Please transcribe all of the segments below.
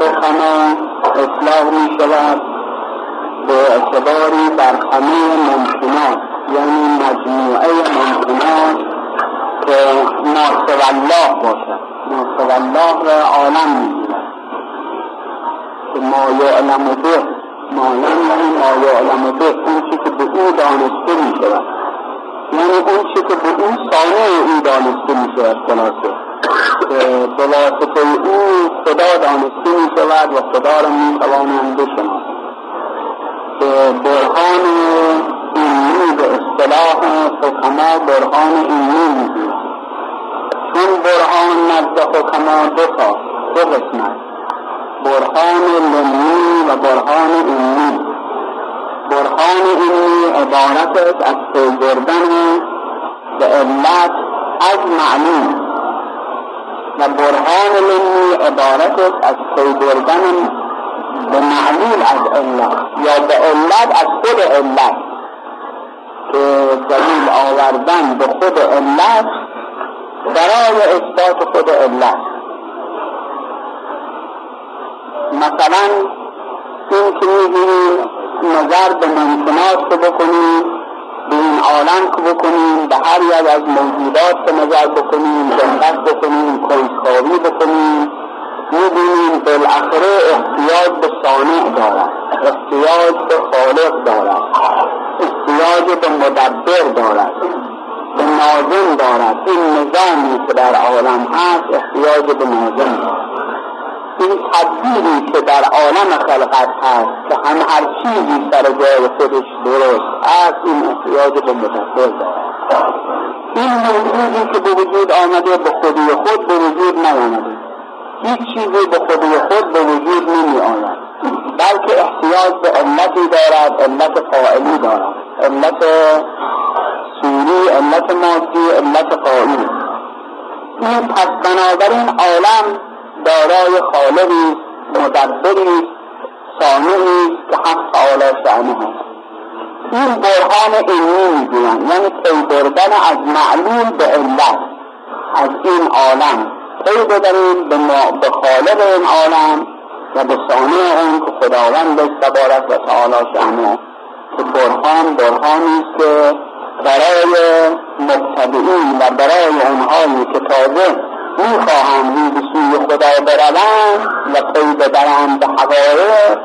سخنان اصلاح می شود به اعتباری بر همه ممکنات یعنی مجموعه ممکنات که ناصر الله باشد. ناصر الله را عالم می که ما یعلم به ما یعنی ما یعلم به. اون چی که به او دانسته می شود یعنی اون چی که به اون سانه او دانسته می شود خلاصه. به واسطه او خدا دانسته می شود و خدا را می توانند بشناسند که برهان ایمنی به اصطلاح حکما برهان ایمنی می‌گویند چون برهان نزد حکما دو تا دو قسمت. برهان لمنی و برهان ایمنی. برهان ایمنی عبارت است از پیگردن به علت از معلوم. و برهان منی عبارت از پی بردن به معلول از علت یا به علت از خود علت که دلیل آوردن به خود علت برای اثبات خود علت. مثلا این که میگیم نظر به ممکنات بکنیم به این آلنگ بکنیم به هر یک از موجودات نظر بکنیم دقت بکنیم کنجکاوی بکنیم. می‌بینیم بالاخره احتیاج به صانع دارد احتیاج به خالق دارد احتیاج به مدبر دارد به ناظم دارد. این نظامی که در عالم هست احتیاج به ناظم دارد. این تدبیری که در عالم خلقت هست که هم هر چیزی سر جای خودش درست از این احتیاج به متفل دارد. این موجودی که به وجود آمده به خودی خود به وجود نیامده. هیچ چیزی به خودی خود به وجود نمیآید بلکه احتیاج به علتی دارد علت قائلی دارد. علت سوری علت مادی علت قائلی این پس بنابراین عالم دارای خالقی مدبری سانعی که حق فعال سانه است این برهان علمی می‌گویند. یعنی پی بردن از معلوم به علت از این عالم. پی ببریم به, به خالق این عالم و به سانع اون که خداوند تبارک و تعالی شانه که برهان برهانی است که برای مبتدعین و برای اونهایی که تازه می‌خواهم رو به سوی خدا بروم و پی ببرم به حقایق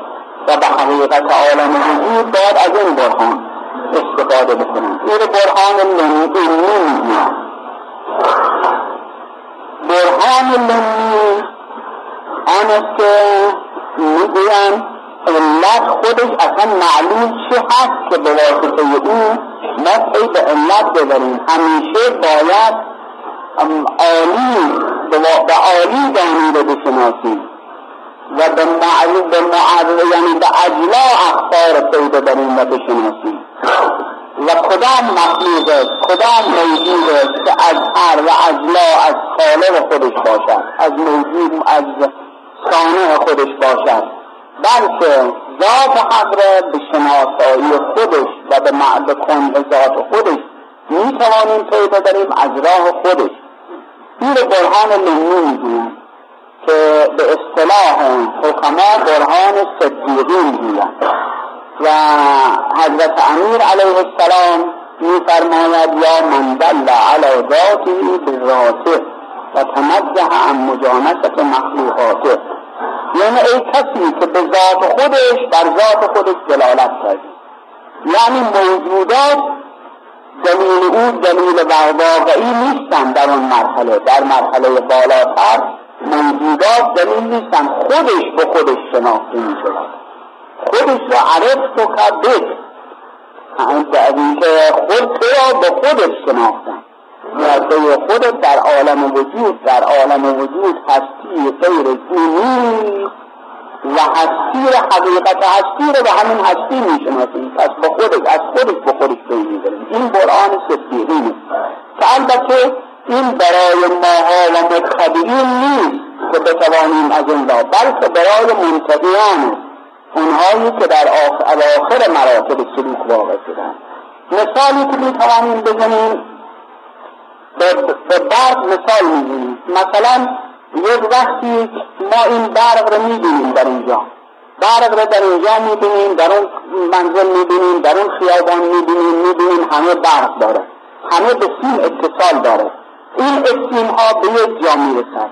و به حقیقت عالم وجود باید از این برهان استفاده بکنم. این برهان لنی می‌گویم برهان لنی آن است که می‌گویم علت خودش اصلا معلوم چه هست که به واسطه او ما پی به علت ببریم. همیشه باید عالی به عالی دانیده بشناسیم و به معلوم به معلوم یعنی به اجلا اخبار پیدا بریم و بشناسیم. و کدام مخلوق است؟ کدام موجود است که از هر و اجلا از خالق خودش باشد؟ از موجود از صانع خودش باشد. بلکه ذات حق را به شناسایی خودش و به معد کنه ذات خودش می‌توانیم پیدا بریم از راه خودش. دستور برهان لنی می‌گویند که به اصطلاح حکما برهان صدیقی می‌گویند و حضرت امیر علیه السلام میفرماید یا من دل علی ذاته بذاته و تمزه عن مجانست مخلوقاته. یعنی ای کسی که به ذات خودش بر ذات خودش دلالت کرد یعنی موجودات او دلیل واقعی نیستن در اون مرحله. در مرحله بالاتر موجودات دلیل نیستن. خودش به خودش شناخته می شود خودش را عرف تو که که خود تو را به خودش شناختن. مرده خودت در عالم وجود در عالم وجود هستی غیر نیست و هستی را حقیقت هستی را به همین هستی می‌شناسیم. پس به خودش از خودش به خودش پی می‌بریم این قرآن صدیقی که البته این برای ماها و متخبرین نیست که بتوانیم از این را بلکه برای منتقیان اونهایی که در آخر مراتب سلوک واقع شدن. مثالی که می‌توانیم بزنیم به بعد مثال می‌زنیم. مثلا یک وقتی ما این برق رو می‌بینیم در اینجا. برق رو در اینجا می‌بینیم در اون منزل می‌بینیم در اون خیابان می‌بینیم می‌بینیم همه برق داره. همه به سیم اتصال داره. این اسیم ها به یک جا می‌رسد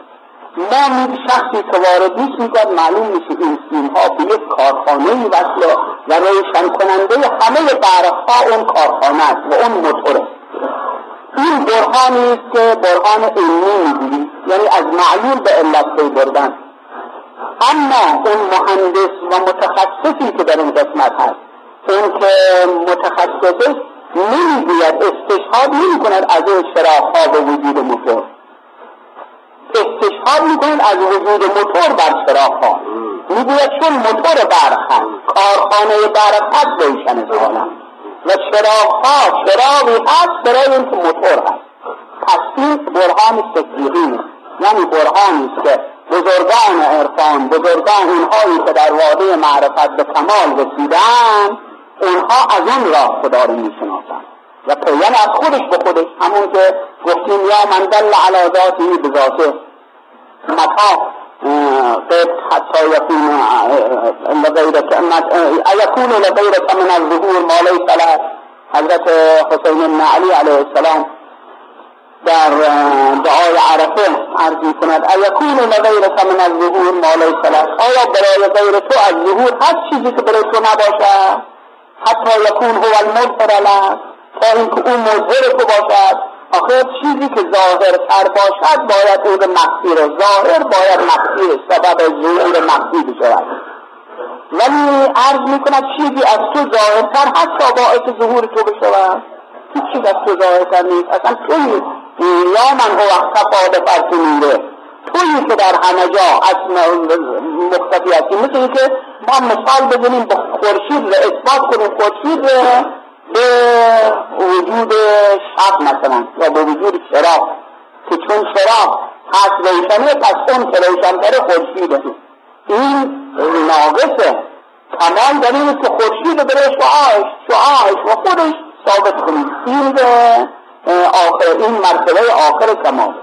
ما می شخصی که وارد می‌کرد معلوم میشه این سیم ها به یک کارخانه وصله و روشن کننده همه برق ها اون کارخانه است و اون موتوره. این برهانی که برهان علمی می‌گوییم یعنی از معلول به علت پی بردن. اما اون مهندس و متخصصی که در این قسمت هست اون که متخصصه نمی‌گوید استشهاد نمی کند از اون چراغها به وجود موتور. استشهاد می کند از وجود موتور بر چراغها می‌گوید چون موتور برق هست کارخانه برق هست روشن سالم و چراغها چراغی هست برای اینکه موتور هست. پس این برهان صدیقی یعنی برهانی که بزرگان عرفان بزرگان اونهایی که در واده معرفت به کمال رسیدن اونها از اون راه خدا رو می‌شناسن و یعنی از خودش به خودش همون که گفتیم یا من دل علی ذاتی به ذاته متا حتی یکون لغیرک یکون لغیرک من الظهور ما لیس له حضرت حسین بن علی علیه السلام در دعای عرفه عرض کند ایکون لغیرک من الظهور ما لیس له آیا برای غیر تو از ظهور هر چیزی که برای تو نباشد حتی یکون هو المظهر له تا اینکه او مظهر تو باشد. آخر چیزی که ظاهر تر باشد باید او به مخفی ظاهر باید مخفی سبب ظهور مخفی بشود ولی عرض می‌کند چیزی از تو ظاهرتر حتی باعث ظهور تو بشود. هیچ چیز از تو ظاهرتر نیست. اصلا توی یا من هو اختفا به فرق میره. تویی که در همه جا از مختفی هستی. مثل که ما مثال بزنیم به خورشید را اثبات کنیم خورشید به وجود شب مثلا یا به وجود چراغ که چون چراغ هست روشنه پس اون که روشنتر خورشیده این ناقصه کمال در این که خورشید بره شعاعش شعاعش و خودش ثابت کنید. این آخر این مرتبه آخر کمال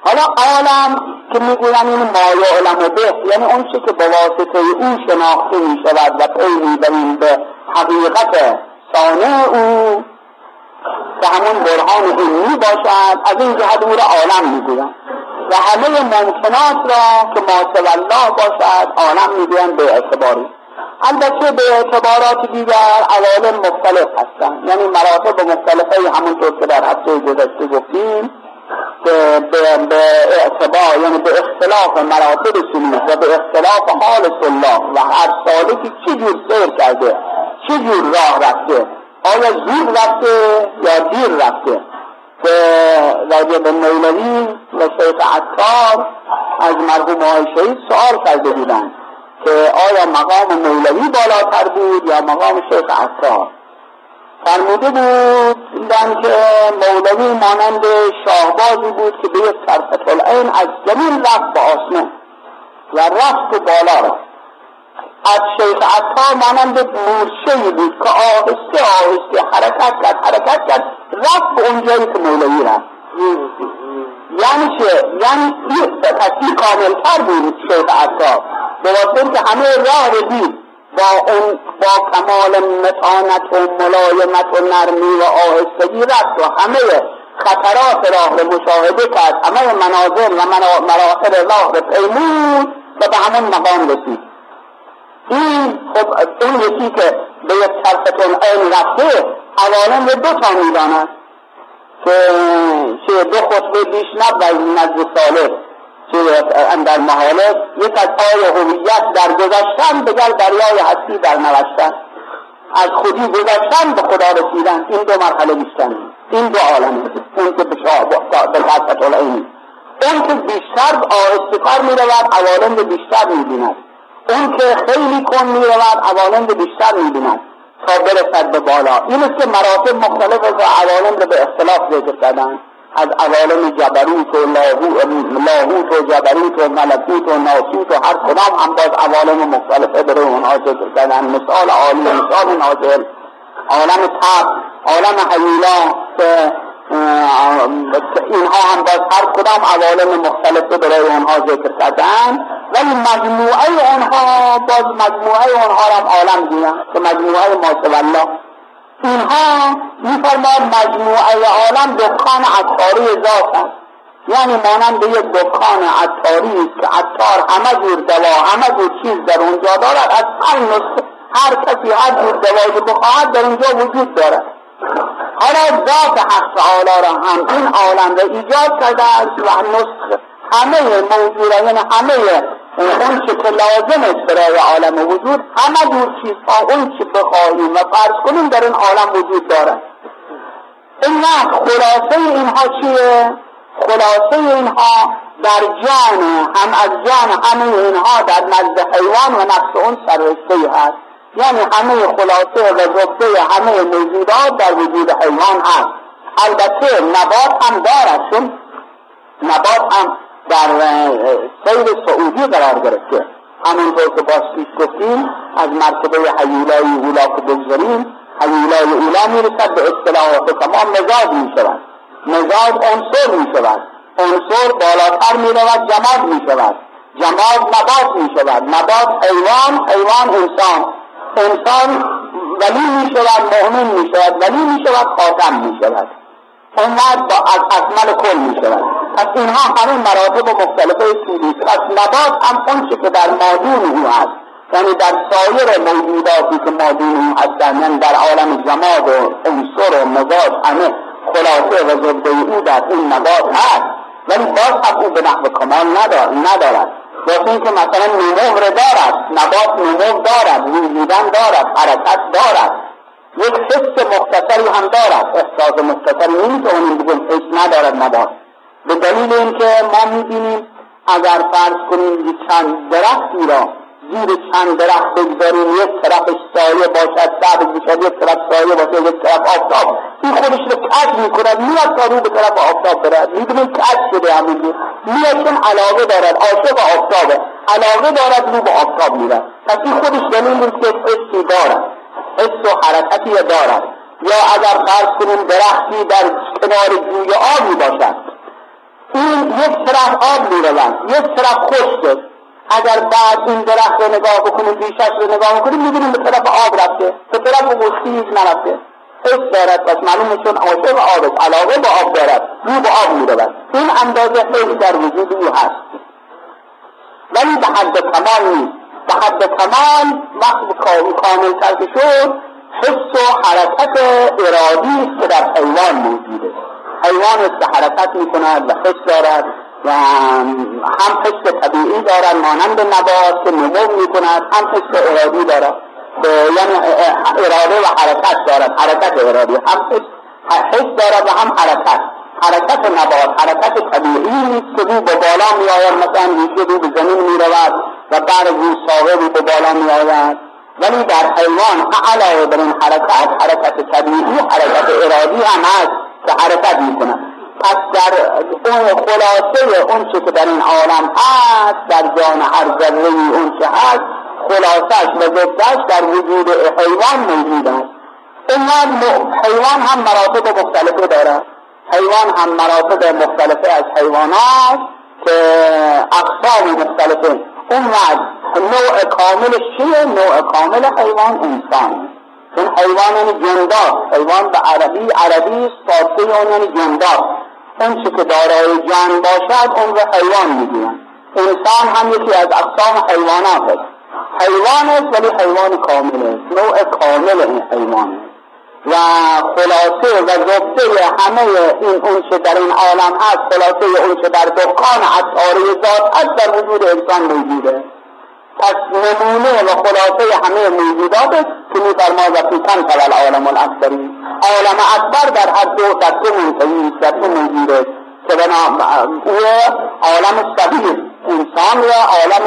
حالا عالم که می‌گویم این ما علم به یعنی اون چه که به واسطه او شناخته می شود و پی می‌بریم به حقیقت سانه او که همون برهان علمی باشد. از این جهت او را عالم می‌گویم و همه ممکنات را که ما الله باشد عالم می‌گویم به اعتباری. البته به اعتبارات دیگر عوالم مختلف هستند یعنی مراتب مختلفه همونطور که در هفته گذشته گفتیم به, به, اعتبار یعنی به اختلاف مراتب سلوک و به اختلاف حال سلاح و هر سالکی چه جور سیر کرده چه جور راه رفته؟ آیا زود رفته یا دیر رفته؟ که راجع به مولوی و شیخ عطار از مرحوم های شهید سوال کرده بودند که آیا مقام مولوی بالاتر بود یا مقام شیخ عطار؟ فرموده بود که مولوی مانند شاهبازی بود که به یک العین از زمین رفت به آسمان و رفت بالا رفت. از شیخ عطار مانند مورچه بود که آهسته آهسته حرکت کرد حرکت کرد رفت به اونجایی که مولوی رفت. یعنی چه؟ یعنی این کاملتر بود شیخ عطار به واسطه که همه راه رو دید. با اون با کمال متانت و ملایمت و نرمی و آهستگی رفت و همه خطرات راه رو مشاهده کرد همه مناظر و مراحل راه رو پیمود و به همون مقام رسید. این خب اون یکی که به یک طرفتون این رفته عوالم رو دو تا می‌داند که چه دو خطبه بیش نبود نزد سالس چه در محاله یک از پای هویت در گذشتن بگر دریای هستی در نوشتن. از خودی گذشتن به خدا رسیدن. این دو مرحله بیشتن این دو عالم اون که به قصت العین اون که بیشتر آهسته کار می رود عوالم بیشتر می بیند اون که خیلی کن می رود عوالم بیشتر می بیند تا برسد به بالا. این است که مراتب مختلف از عوالم رو به اختلاف ذکر کردن. از عوالم جبروت و لاهوت و جبروت و ملکوت و ناسوت و هر کدام هم باز عوالم مختلفه برای اونها ذکر کردن. مثال عالی مثال نازل عالم تب عالم حیولا که اینها هم باز هر کدام عوالم مختلفه برای اونها ذکر کردن. ولی مجموعه اونها باز مجموعه اونها هم عالم دیدن که مجموعه ما اینها میفرماد مجموعه عالم دکان عطاری ذات است. یعنی مانند یک دکان عطاری که عطار همه جور دوا همه جور چیز در اونجا دارد. از هر نسخه هر کسی هر جور دوایی بخواهد در اونجا وجود دارد. حالا ذات حق تعالی را هم این عالم را ایجاد کرده است و نسخه همه موجوده یعنی همه اون چه که لازم است برای عالم وجود همه دور چیزها اون چه بخواهیم و فرض کنیم در این عالم وجود دارد. این خلاصه اینها چیه؟ خلاصه اینها در جان هم از جان همه اینها در نزد حیوان و نفس اون سررشته هست. یعنی همه خلاصه و زبده همه موجودات در وجود حیوان هست. البته نبات هم دارد چون نبات هم در سیر سعودی قرار گرفته. همونطور که باز پیش گفتیم از مرتبه حیولای اولا که بگذاریم حیولای اولا می‌رسد به اصطلاح تمام مزاج می شود مزاج عنصر می شود عنصر بالاتر می رود جماد می شود جماد نبات می شود نبات حیوان حیوان انسان. انسان ولی می شود مؤمن می شود ولی می شود خاتم می شود اونقدر با از اکمل کل می شود پس اینها همه مراتب مختلفه طولی پس نبات هم اون که در مادون او هست. یعنی در سایر موجوداتی که مادون او هستن یعنی در عالم جماد و عنصر و مزاج همه خلاصه و زبده او در این نبات هست. ولی باز هم او به نحو کمال ندارد. واسه اینکه مثلا نمو دارد نبات نمو دارد وجودن دارد حرکت دارد. یک حس مختصری هم دارد. احساس مختصری نیست اون بگم حس ندارد نبات. به دلیل اینکه ما می‌بینیم اگر فرض کنیم چند درختی را زیر چند درخت بگذاریم یک طرف سایه باشد سبز باشد یک طرف سایه باشد یک طرف آفتاب. این خودش رو کج می‌کند میاد تا رو به طرف آفتاب برد. می‌بینیم کج شده همونجور میاد چون علاقه دارد عاشق آفتابه. علاقه دارد رو به آفتاب میرد. پس این خودش دلیل است که حسی دارد. حس و حرکتی دارد. یا اگر فرض کنیم درختی در کنار جوی آبی باشد. این یک طرف آب می‌روند یک طرف خشک اگر بعد این درخت رو نگاه بکنیم بیشش رو نگاه بکنیم می‌بینیم به طرف آب رفته به طرف بسیج نرفته. حس دارد پس معلومه چون عاشق آب علاقه به آب دارد رو به آب می‌رود. این اندازه حس در وجود او هست. ولی به حد کمال نیست. به حد کمال وقت کامل تر شد حس و حرکت ارادی است که در حیوان موجوده. حیوان است که حرکت می‌کند و حس دارد و هم حس طبیعی دارد مانند نبات که نمو می‌کند هم حس ارادی دارد. یعنی اراده و حرکت دارد حرکت ارادی. هم حس دارد و هم حرکت. حرکت نبات حرکت طبیعی نیست که به بالا می آید مثلا ریشه رو به زمین می رود و برگ رو ساقه رو به بالا می آید ولی در حیوان علاوه بر این حرکت حرکت طبیعی حرکت ارادی هم هست. حرکت می کند پس در اون خلاصه اون چه که در این عالم هست در جان هر ذره اون چه هست خلاصش و ضدش در وجود حیوان موجود است. حیوان هم مراتب مختلفه دارد حیوان هم مراتب مختلفه از حیوانات که اقسام مختلفه. اون نوع کاملش چیه؟ نوع کامل حیوان انسان. این حیوان یعنی جندار حیوان به عربی عربی فارسی اون یعنی جندار اون چی که دارای جان باشد اون رو حیوان می‌گوین انسان هم یکی از اقسام حیوانات است. حیوان است ولی حیوان کامل است. نوع کامل این حیوان و خلاصه و زبده همه این اونچه در این عالم هست خلاصه اونچه در دکان عطاره ذات هست در وجود انسان موجوده. پس نمونه و خلاصه همه موجودات که میفرما و فیکن تول عالم الاکبری. عالم اکبر در هر دو در دو منتهی در دو موجوده که بنا او عالم صغیر انسان و عالم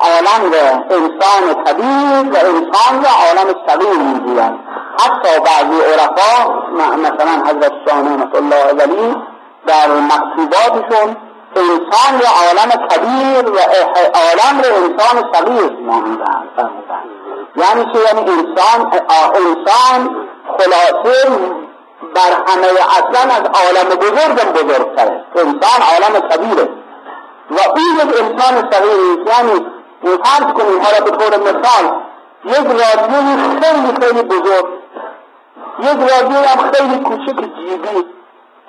عالم انسان کبیر و انسان و عالم صغیر می‌گویند حتی بعضی عرفا مثلا حضرت شاه نعمت الله ولی در مکتوباتشون انسان و عالم کبیر و عالم رو انسان صغیر نامیدن یعنی که یعنی انسان انسان خلاصه بر همه اصلا از عالم بزرگم بزرگتره. انسان عالم کبیره. و این یک انسان صغیر یعنی فرض کنیم را به طور مثال یک رادیوی خیلی خیلی بزرگ یک رادیوی هم خیلی کوچک جیبی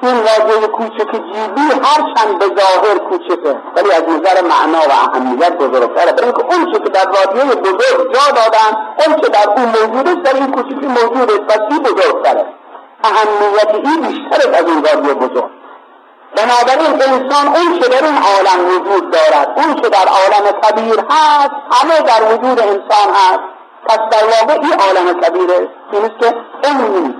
این رادیوی کوچک جیبی هرچند به ظاهر کوچکه. ولی از نظر معنا و اهمیت بزرگتره. برای اینکه اون که در رادیوی بزرگ جا دادن اون که در اون موجود در این کوچکی موجود است. پس بزرگتره. اهمیت این بیشتر از این رادیو بزرگ. بنابراین انسان اون که در این عالم وجود دارد اون که در عالم کبیر هست همه در وجود انسان هست. پس در واقع این عالم کبیره. این که اون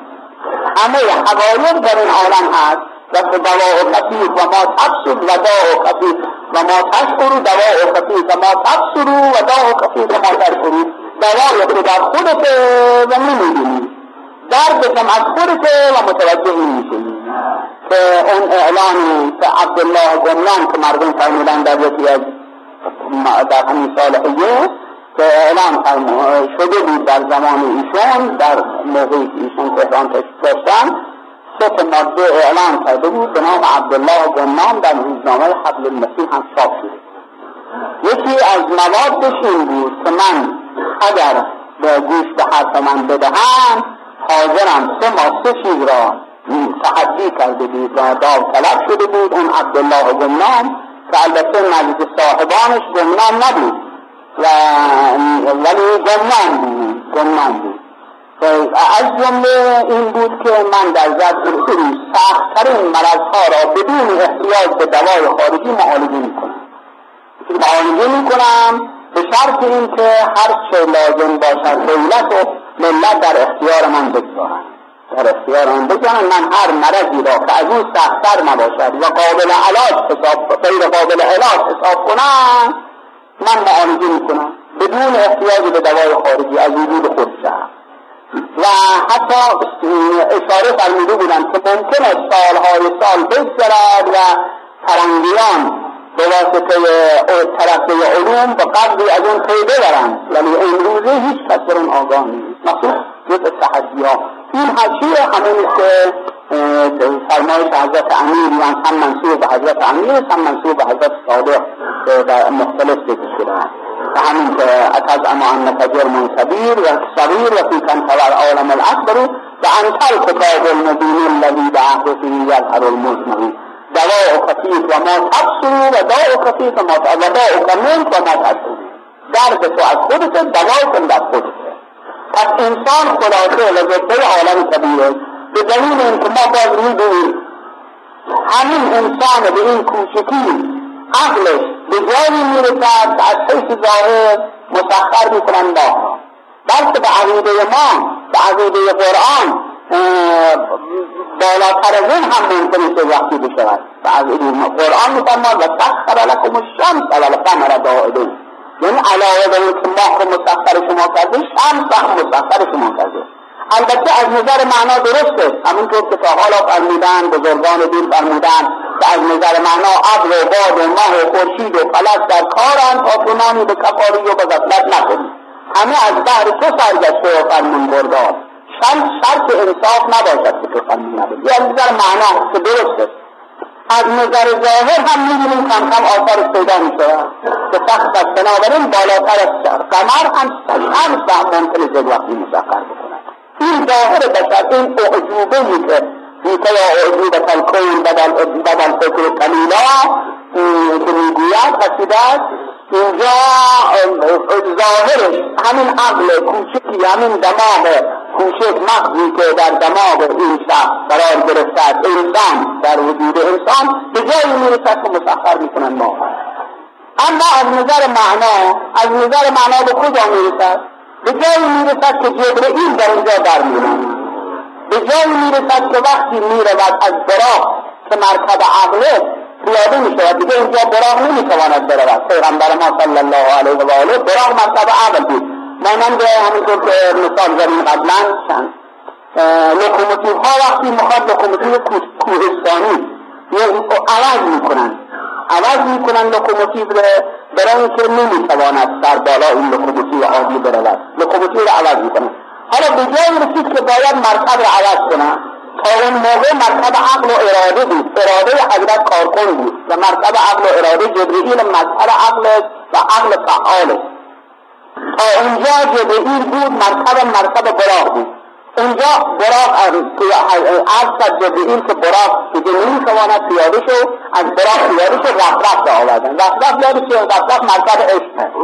همه حقایق در این عالم هست و دواء و خفیف و ما تبصر و داء و خفیف و ما تشکر دواء و خفیف و ما تبصر و و خفیف و ما که در خودت و نمی‌دونی درد کم از خودت و متوجه نمیشی. که اون اعلان که عبدالله گمنان که مردم فرمودن در یکی از در همین صالحیه که اعلان شده بود در زمان ایشون در موقعی که ایشون تهران داشتن سه ماده اعلان کرده بود به نام عبدالله گمنان در روزنامه حبل المسیح هم چاپ شده. یکی از موادش این بود که من اگر به گوش به حرف من بدهم حاضرم سه ماه سه چیز را تحدی کرده بود و داو طلب شده بود. اون عبدالله گمنام که البته نزد صاحبانش گمنام نبود. و ولی گمنام بود از جمله این بود که من در سری سختترین مرضها را بدون احتیاج به دوای خارجی معالجه می‌کنم معالجه می‌کنم به شرط اینکه هر چه لازم باشد دولت و ملت در اختیار من بگذارن در اختیار من بگذارن من هر مرضی را که از اون سختتر نباشد و قابل علاج حساب غیر قابل علاج حساب کنم من معالجه می‌کنم بدون احتیاج به دوای خارجی از وجود خود و حتی اشاره فرموده بودم که ممکن است سالهای سال بگذرد و فرنگیان به واسطه ترقی علوم به قدری از اون پی ببرند. ولی امروزه هیچ کس اون آگاه نیست. جزء التحديات. في الحاشية هننسى آه، فرمایش حضرت امیر یا هم منصوب حضرت امیر هم منصوب حضرت صادق آه، در مختلف ذکر شده است فهمیم که اتزعم انك جرم صغير وصغير وفي كان خبر عالم الاكبر وانت الكتاب المبين الذي بعهده هر المزمن دواء خفيف وما تبصر وداء خفيف وما وداء منك وما تبصر درد تو از خودت دوا کن در خودت. پس انسان خلاصه لذته عالم کبیره. به دلیل اینکه ما باز می‌دونیم همین انسان به این کوچکی عقلش به جایی می‌رسد که از حیث ظاهر مسخر می‌کنن ما. بلکه به عقیده ما به عقیده قرآن بالاتر از این هم ممکن است وقتی بشود. و از قرآن میفرماد و سخر لکم الشمس و القمر دائبین یعنی علاوه به این که ماه رو مسخر شما کرده شمس هم مسخر شما کرده البته از نظر معنا درسته. همونطور که تا حالا فرمودن بزرگان دین فرمودن که از نظر معنا ابر و باد و ماه و خورشید و فلک در کارند تا تو به کفاری و به غفلت نکنی همه از بحر تو سرگشته و فرمون بردار. شرط شرط انصاف نباشد که تو فرمون نبود از نظر معنا که درسته. از نظر ظاهر هم می‌بینیم کم کم آثار پیدا میشه. که سخت است بنابراین بالاتر از قمر هم هم ممکن است وقتی مسخر بکنه این ظاهر بشر این اعجوبه که بیت یا اعجوبت الکون بدل فکر کلیلا که می‌گوید قصیده است اینجا ظاهرش همین عقل کوچکی همین دماغ کوچک مغزی که در دماغ این شخص قرار گرفته انسان در وجود انسان به جایی می‌رسد که مسخر می‌کنن ما. اما از نظر معنا از نظر معنا به کجا می‌رسد؟ به جایی می‌رسد که جبرئیل در اینجا در می‌رسد به جایی می‌رسد که وقتی می‌رود از براق که مرکب عقله پیاده می شود دیگه اینجا براغ نمی تواند برود. پیغمبر ما صلی الله علیه و آله براغ مرتب عقل بود. مانند همینطور که مثال زدیم قبلا چند؟ لوکوموتیو ها وقتی مخواد لوکوموتیو کوهستانی عوض می‌کنن عوض می‌کنن لوکوموتیو برای اینکه نمی‌تواند در بالا این لوکوموتیو عادی برود. لوکوموتیو رو عوض می‌کنن حالا به جایی رسید که باید مرکب رو عوض کنن تا اون موقع مرکب عقل و اراده بود. اراده حضرت کارکن بود و مرکب عقل و اراده جبرئیل مظهر عقل و عقل فعال. تا اونجا جبرئیل بود مرکب مرکب براق بود. اونجا براق عرض کرد جبرئیل که براق دیگه نمی‌تواند پیاده شو از براق پیاده شو رفت رفت آوردن. رفت رفت رفت مرکب عشق.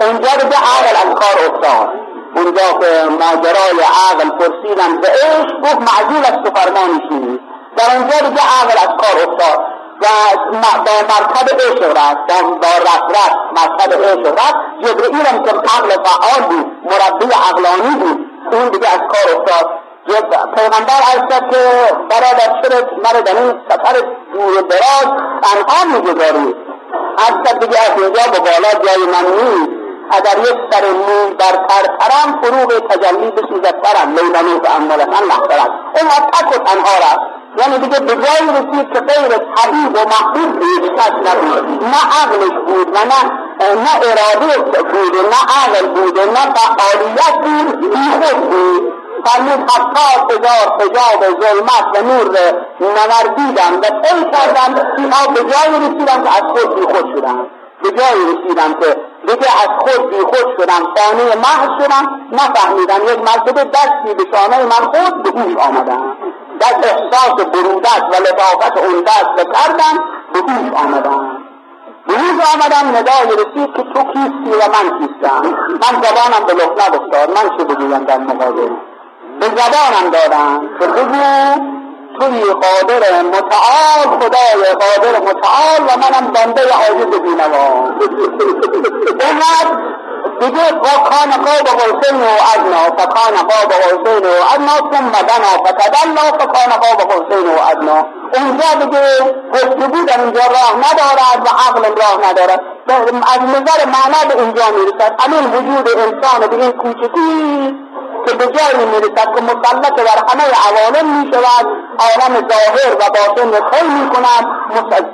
اونجا دیگه عقل از کار افتاد. اونجا که ماجرای عقل پرسیدم. به عشق گفت معذول از تو فرمانشی در اونجا دیگه عقل از کار افتاد و با مرکب عشق رفت. با رفت رفت. مرکب عشق رفت. جبرئیل هم که عقل فعال بود مربی عقلانی بود اون دیگه از کار افتاد. پیغمبر عرض که برادر چرا مرا در این سفر دور دراز تنها می‌گذاری؟ از دیگه از اینجا به بالا جای من نیست. اگر یک سر موی در پرپرم فروغ تجلی بسوزد سرم لیلمی تعمل من لحظرم این از تک و تنها رفت. یعنی دیگه به جایی رسید که غیر حبیب و محبوب هیچ کس نبود. نه عقلش بود و نه نه اراده بود نه عقل بود نه فعالیت بود بیخود بود. فرمود حتی تجار حجاب ظلمت و نور نوردیدم و طی کردم اینها به جایی رسیدم که از خود بیخود شدم. به جایی رسیدم که دیگه از خود بی خود شدم فانی محض شدم نفهمیدم یک مرتبه دستی به شانه من خود به گوش آمدم. در احساس برودت و لطافت اون دست کردم به گوش آمدم. به آمدم ندای رسید که تو کیستی و من کیستم. من زبانم به لحنه افتاد من چه بگویم در مقابل؟ به زبانم دادم. که بگو. توی قادر متعال خدای قادر متعال و منم بنده عاجز بینوا. اینقدر دیگه کان قاب قوسین و ادنا فکان قاب قوسین و ادنا ثم دنا فتدلا فکان قاب قوسین و ادنا اونجا دیگه گفتگو در اینجا راه ندارد و عقل راه ندارد. از نظر معنا به اینجا می‌رسد. همین وجود انسان به این کوچکی که به جایی می‌رسد که مسلط بر همه عوالم می شود عالم ظاهر و باطن خیل می کند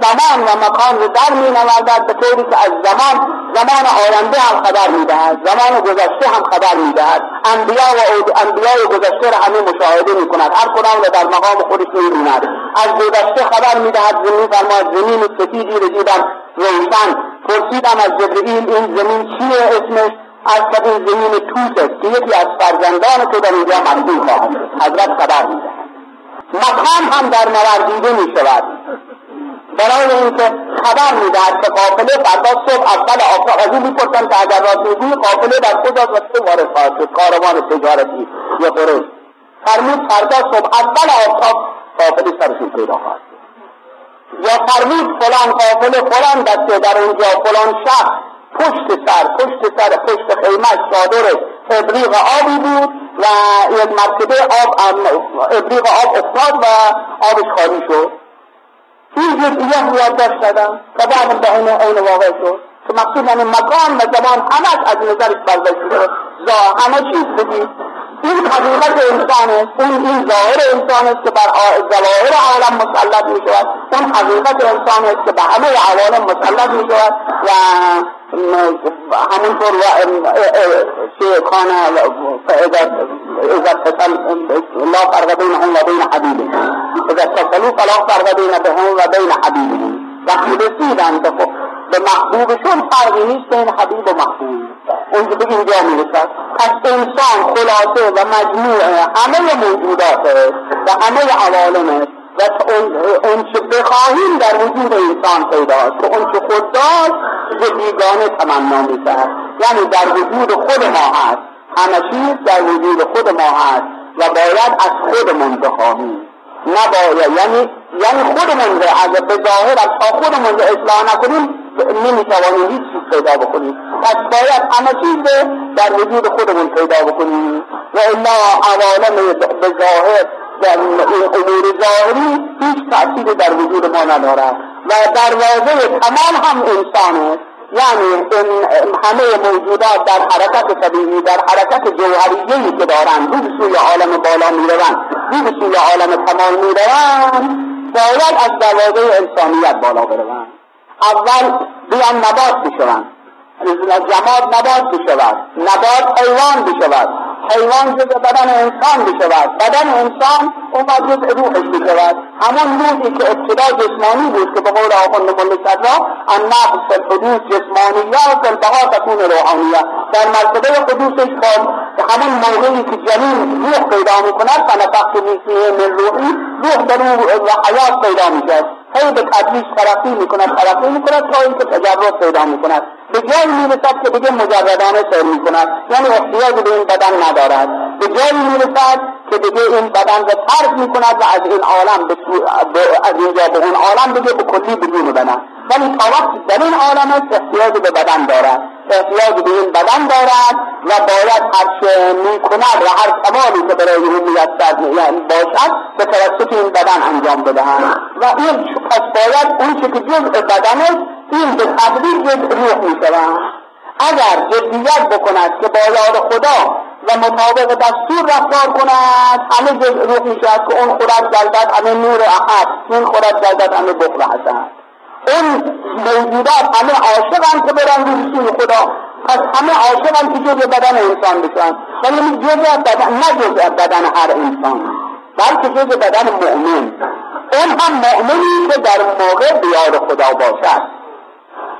زمان و مکان رو در می نوردد به طوری که از زمان زمان آینده هم خبر می دهد زمان گذشته هم خبر می دهد انبیا و انبیای گذشته را همه مشاهده می کند هر کدام را در مقام خودش می بیند از گذشته خبر می دهد زمین فرماید زمین سفیدی رو دیدم روشن. پرسیدم از جبرئیل این زمین چیه؟ اسمش؟ از این زمین توس است که یکی از فرزندان تو در اینجا مقبول خواهد حضرت خبر می‌دهد مکان هم در نوردیده می شود. برای اینکه خبر می‌دهد که قافله فردا صبح اول این می‌پرسن که اگر راست می‌گویی قافله در کجاست و چه وارد خواهد شد. کاروان تجارتی یا قریش فرمود فردا صبح اول آفتاب قافله سرشون پیدا خواهد یا فرمود فلان قافله فلان دسته در اونجا فلان شخص پشت سر پشت سر پشت خیمش صادر ابریق آبی بود و یک مرتبه آب ابریق آب افتاد و آبش خالی شد. این جزئیات یادداشت دادم و بعد به عین عین واقع شد. که مقصود یعنی مکان و زمان همش از نظرش برداشت شده همه چیز بگید این حقیقت انسان است. اون این ظاهر انسان است که بر ظواهر عالم مسلط می شود اون حقیقت انسان است که به همه عوالم مسلط می شود و همونطور که کان اذا تصل لا فرق بینهم و بین حبیبه اذا تصلوا فلا فرق بینهم و بین حبیبه وقتی رسیدن به محبوبشون فرقی نیست بین حبیب و محبوب اونجا به اینجا می‌رسد پس انسان خلاصه و مجموع همه موجودات و همه عوالم است و اون چه بخواهیم در وجود انسان پیداست که اون چه خود داشت بیگانه تمنا می‌کرد یعنی در وجود خود ما هست. همه چیز در وجود خود ما هست و باید از خودمون بخواهیم. نباید. یعنی یعنی خودمون رو از به از خودمون رو اصلاح نکنیم نمی‌توانیم هیچ چیز پیدا بکنیم. پس باید همه چیز در وجود خودمون پیدا بکنیم. و الا عوالم به در امور ظاهری هیچ تأثیری در وجود ما ندارد. و دروازه تمام هم انسانه یعنی این همه موجودات در حرکت طبیعی در حرکت جوهریهی که دارن رو به عالم بالا می‌روند رو به سوی عالم کمال می‌روند باید از دروازه انسانیت بالا بروند. اول بیان نبات بشوند. جماد نبات بشود. نبات حیوان بشود. حیوان جز بدن انسان بشود بدن انسان اون جز روحش بشود همون روحی که ابتدا جسمانی بود که به قول آخوند مل صدرا النفس الحدوث جسمانیت البقا تکون روحانیت در مرتبه حدوثش کن همون موقعی که جنین روح پیدا می‌کند فنفخت میفیه من روحی روح در و حیات پیدا می‌شد هی به تدریج ترقی می‌کند ترقی می‌کند تا اینکه تجرد پیدا می‌کند. به جایی می‌رسد که دیگه مجردانه سیر می‌کند. یعنی احتیاج به این بدن ندارد. به جایی می‌رسد که دیگه این بدن را ترک می‌کند و از این عالم از اینجا به اون عالم دیگه به کلی بدون بدن ولی تا وقت در این عالم احتیاج به بدن دارد. احتیاج به این بدن دارد و باید هرچه می‌کند و هر کمالی که برای او میسد یعنی باشد به توسط این بدن انجام بدهند و این پس باید اون که جزء بدن این به تدریج روح می‌شوند اگر جدیت بکند که با یاد خدا و مطابق دستور رفتار کند همه جز روح می‌شود که اون خورد جلدت همه نور احد این خورد جلدت همه بخل حسن اون موجودات همه عاشقند که برن رو سوی خدا. پس همه عاشقند که جز بدن انسان بشن. ولی جز بدن نه جز بدن هر انسان بلکه جز بدن مؤمن. اون هم مؤمنی که در موقع بیاد خدا باشد.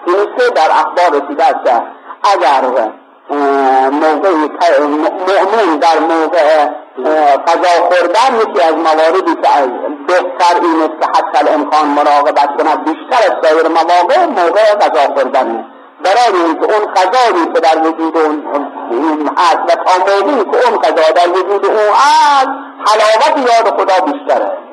این در اخبار رسیده است اگر موقع مؤمن در موقع غذا خوردن یکی از مواردی که بهتر این است که حتی الامکان مراقبت کند بیشتر از سایر مواقع موقع غذا خوردن. برای اینکه اون غذایی که در وجود اون هست و تا موقعی که اون غذا در وجود اون هست حلاوت یاد خدا بیشتره.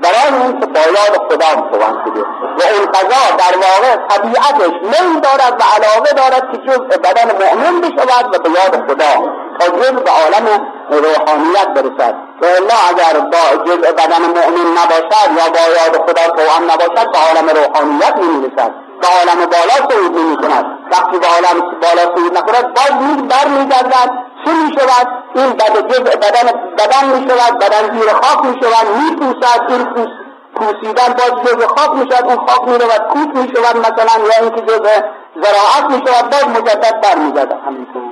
برای این که با یاد خدا متوان شده و این قضا در واقع طبیعتش میل دارد و علاقه دارد که جز بدن مؤمن بشود و به یاد خدا تا جز به عالم روحانیت برسد. و الله اگر با جز بدن مؤمن نباشد یا با یاد خدا توان نباشد به عالم روحانیت نمی‌رسد. به عالم بالا صعود نمی کند وقتی به عالم بالا صعود نکند باز نیز بر میگردد چه می این جزء بدن بدن می شود بدن زیر خاک می شود می پوسد این پوس پوسیدن باز جزء خاک می شود اون خاک می رود کوت می شود مثلا یا اینکه جزء زراعت می شود باز مجدد بر می گردد همینطور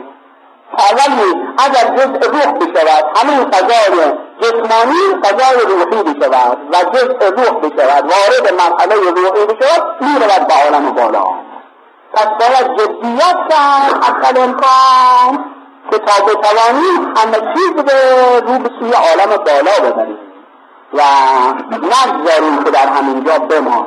اولی اگر جزء روح بشود همین قضای جسمانی قضای روحی بشود و جزء روح بشود وارد مرحله روحی بشود می رود به عالم بالا. پس باید جدیت کرد حتی امکان. که تا بتوانیم همه چیز به رو به سوی عالم بالا ببریم و نگذاریم که در همینجا بمان